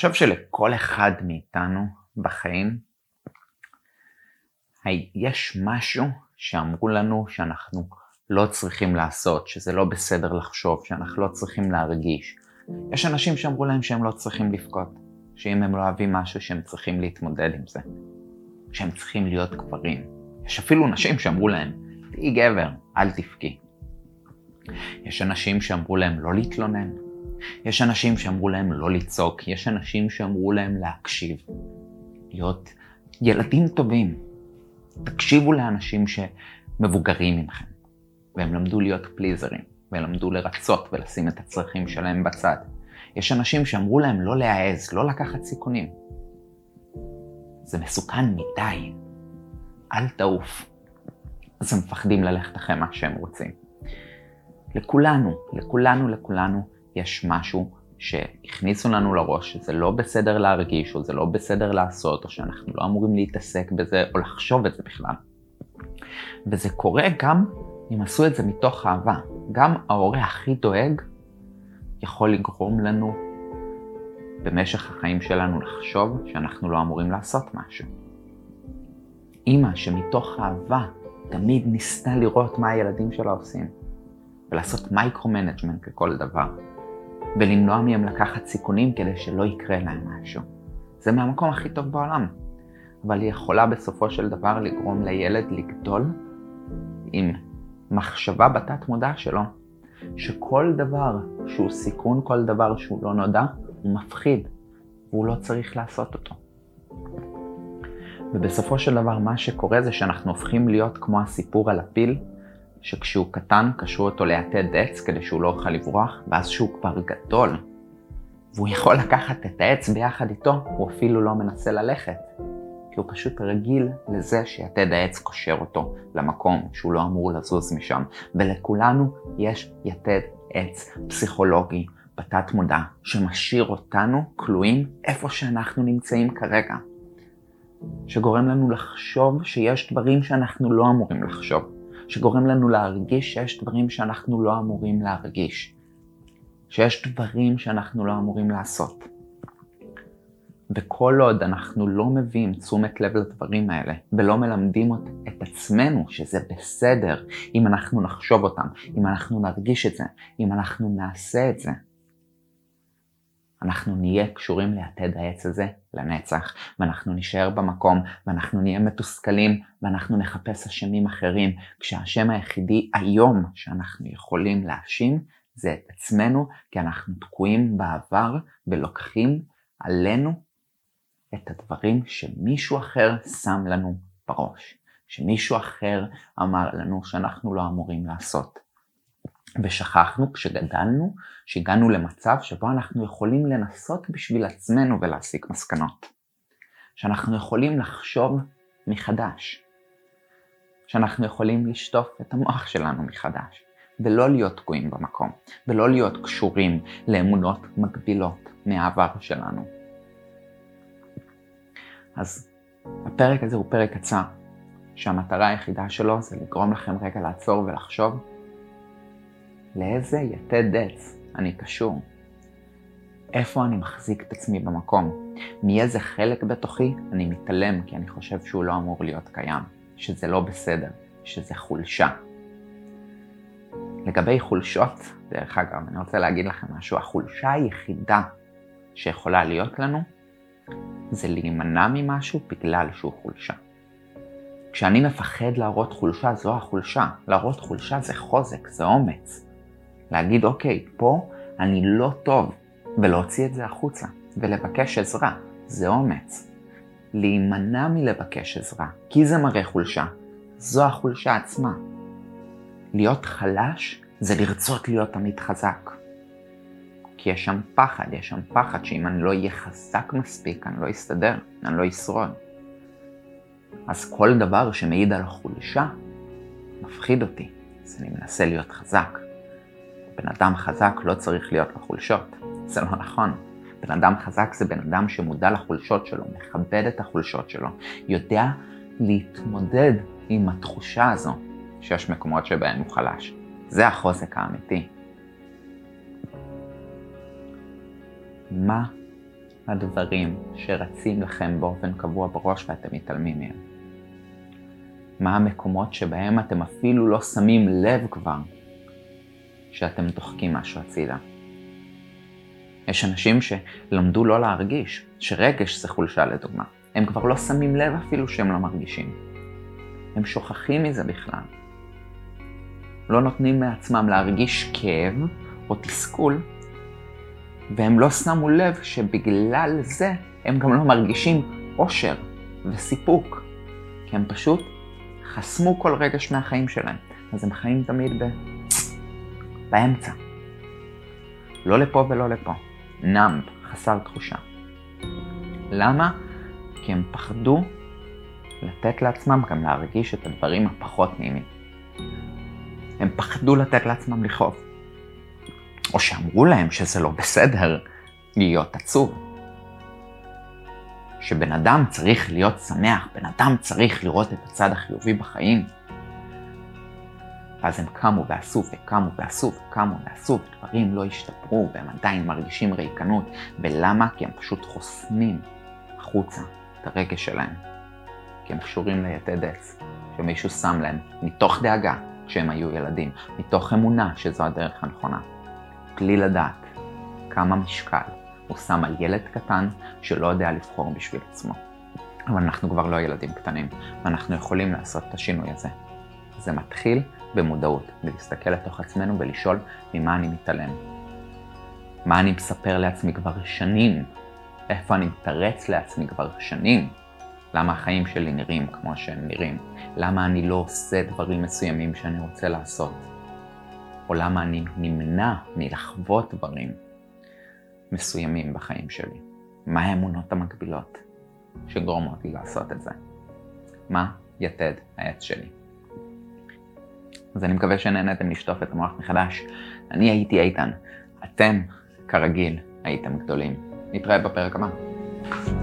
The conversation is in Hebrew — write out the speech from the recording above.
חושב שלכל אחד מאיתנו בחיים יש משהו שאמרו לנו שאנחנו לא צריכים לעשות, שזה לא בסדר לחשוב, שאנחנו לא צריכים להרגיש. יש אנשים שאמרו להם שהם לא צריכים לבכות, שאם הם לא אוהבים משהו שהם צריכים להתמודד עם זה, שהם צריכים להיות גברים. יש אפילו נשים שאמרו להם, תהי גבר, אל תבכי. יש אנשים שאמרו להם לא להתלונן, יש אנשים שאמרו להם לא לצעוק, יש אנשים שאמרו להם להקשיב, להיות ילדים טובים. תקשיבו לאנשים שמבוגרים ממכם, והם למדו להיות פליזרים, והם למדו לרצות ולשים את הצרכים שלהם בצד. יש אנשים שאמרו להם לא להעז, לא לקחת סיכונים. זה מסוכן מדי, אל תעוף. אז הם מפחדים ללכת אחרי מה שהם רוצים. לכולנו, לכולנו, לכולנו, יש משהו שהכניסו לנו לראש שזה לא בסדר להרגיש, או זה לא בסדר לעשות, או שאנחנו לא אמורים להתעסק בזה, או לחשוב את זה בכלל. וזה קורה גם אם עשו את זה מתוך אהבה. גם ההורה הכי דואג יכול לגרום לנו במשך החיים שלנו לחשוב שאנחנו לא אמורים לעשות משהו. אימא שמתוך אהבה תמיד ניסתה לראות מה הילדים שלה עושים, ולעשות micro-management לכל דבר. ולמנוע מהם לקחת סיכונים כדי שלא יקרה להם משהו. זה מהמקום הכי טוב בעולם. אבל היא יכולה בסופו של דבר לגרום לילד לגדול עם מחשבה בתת מודע שלו, שכל דבר שהוא סיכון, כל דבר שהוא לא נודע, הוא מפחיד, והוא לא צריך לעשות אותו. ובסופו של דבר מה שקורה זה שאנחנו הופכים להיות כמו הסיפור על הפיל, שכשהוא קטן קשרו אותו ליתד עץ כדי שהוא לא יוכל לברוח, ואז כשהוא כבר גדול, והוא יכול לקחת את העץ ביחד איתו, הוא אפילו לא מנסה ללכת. כי הוא פשוט רגיל לזה שיתד העץ קושר אותו למקום שהוא לא אמור לזוז משם. ולכולנו יש יתד עץ פסיכולוגי בתת מודע, שמשאיר אותנו כלואים איפה שאנחנו נמצאים כרגע. שגורם לנו לחשוב שיש דברים שאנחנו לא אמורים לחשוב. שגורם לנו להרגיש שיש דברים שאנחנו לא אמורים להרגיש. שיש דברים שאנחנו לא אמורים לעשות. וכל עוד אנחנו לא מביאים תשומת לב לדברים האלה, ולא מלמדים את עצמנו שזה בסדר אם אנחנו נחשוב אותם, אם אנחנו נרגיש את זה, אם אנחנו נעשה את זה, אנחנו נהיה קשורים ליתד העץ הזה לנצח, ואנחנו נישאר במקום, ואנחנו נהיה מתוסכלים, ואנחנו נחפש אשמים אחרים, כשהאשם היחידי היום שאנחנו יכולים להאשים זה את עצמנו, כי אנחנו תקועים בעבר ולוקחים עלינו את הדברים שמישהו אחר שם לנו בראש, שמישהו אחר אמר לנו שאנחנו לא אמורים לעשות. ושכחנו כשגדלנו, שהגענו למצב שבו אנחנו יכולים לנסות בשביל עצמנו ולהסיק מסקנות. שאנחנו יכולים לחשוב מחדש. שאנחנו יכולים לשטוף את המוח שלנו מחדש. ולא להיות תקועים במקום, ולא להיות קשורים לאמונות מגבילות מהעבר שלנו. אז הפרק הזה הוא פרק קצר, שהמטרה היחידה שלו זה לגרום לכם רגע לעצור ולחשוב לאיזה יתד עץ אני קשור? איפה אני מחזיק את עצמי במקום? מאיזה חלק בתוכי אני מתעלם כי אני חושב שהוא לא אמור להיות קיים, שזה לא בסדר, שזה חולשה. לגבי חולשות, דרך אגב, אני רוצה להגיד לכם משהו, החולשה היחידה שיכולה להיות לנו זה להימנע ממשהו בגלל שהוא חולשה. כשאני מפחד להראות חולשה, זו החולשה. להראות חולשה זה חוזק, זה אומץ. להגיד, אוקיי, פה אני לא טוב, ולהוציא את זה החוצה, ולבקש עזרה, זה אומץ. להימנע מלבקש עזרה, כי זה מראה חולשה, זו החולשה עצמה. להיות חלש זה לרצות להיות תמיד חזק. כי יש שם פחד, יש שם פחד שאם אני לא אהיה חזק מספיק, אני לא אסתדר, אני לא אשרוד. אז כל דבר שמעיד על החולשה, מפחיד אותי, אז אני מנסה להיות חזק. בן אדם חזק לא צריך להיות לחולשות. זה לא נכון. בן אדם חזק זה בן אדם שמודע לחולשות שלו, מכבד את החולשות שלו, יודע להתמודד עם התחושה הזו שיש מקומות שבהם הוא חלש. זה החוזק האמיתי. מה הדברים שרצים לכם באופן קבוע בראש ואתם מתעלמים מהם? מה המקומות שבהם אתם אפילו לא שמים לב כבר שאתם דוחקים משהו הצידה? יש אנשים שלמדו לא להרגיש, שרגש זה חולשה לדוגמה. הם כבר לא שמים לב אפילו שהם לא מרגישים. הם שוכחים מזה בכלל. לא נותנים מעצמם להרגיש כאב או תסכול, והם לא שמו לב שבגלל זה הם גם לא מרגישים אושר וסיפוק, כי הם פשוט חסמו כל רגש מהחיים שלהם. אז הם חיים תמיד ב... באמצע. לא לפה ולא לפה. נאמב, חסר תחושה. למה? כי הם פחדו לתת לעצמם גם להרגיש את הדברים הפחות נעימים. הם פחדו לתת לעצמם לכאוב. או שאמרו להם שזה לא בסדר להיות עצוב. שבן אדם צריך להיות שמח, בן אדם צריך לראות את הצד החיובי בחיים. ואז הם קמו ועשו וקמו ועשו וקמו ועשו, ודברים לא השתפרו, והם עדיין מרגישים ריקנות. ולמה? כי הם פשוט חוסמים החוצה את הרגש שלהם. כי הם קשורים ליתד עץ, שמישהו שם להם, מתוך דאגה, כשהם היו ילדים, מתוך אמונה שזו הדרך הנכונה. בלי לדעת כמה משקל הוא שם על ילד קטן שלא יודע לבחור בשביל עצמו. אבל אנחנו כבר לא ילדים קטנים, ואנחנו יכולים לעשות את השינוי הזה. זה מתחיל במודעות, בלהסתכל לתוך עצמנו ולשאול ממה אני מתעלם. מה אני מספר לעצמי כבר שנים? איפה אני מתרץ לעצמי כבר שנים? למה החיים שלי נראים כמו שהם נראים? למה אני לא עושה דברים מסוימים שאני רוצה לעשות? או למה אני נמנע מלחוות דברים מסוימים בחיים שלי? מה האמונות המקבילות שגורמות לי לעשות את זה? מה יתד העץ שלי? אז אני מקווה שנהנתם לשטוף את המוח מחדש. אני הייתי איתן, אתם, כרגיל, הייתם גדולים. נתראה בפרק הבא.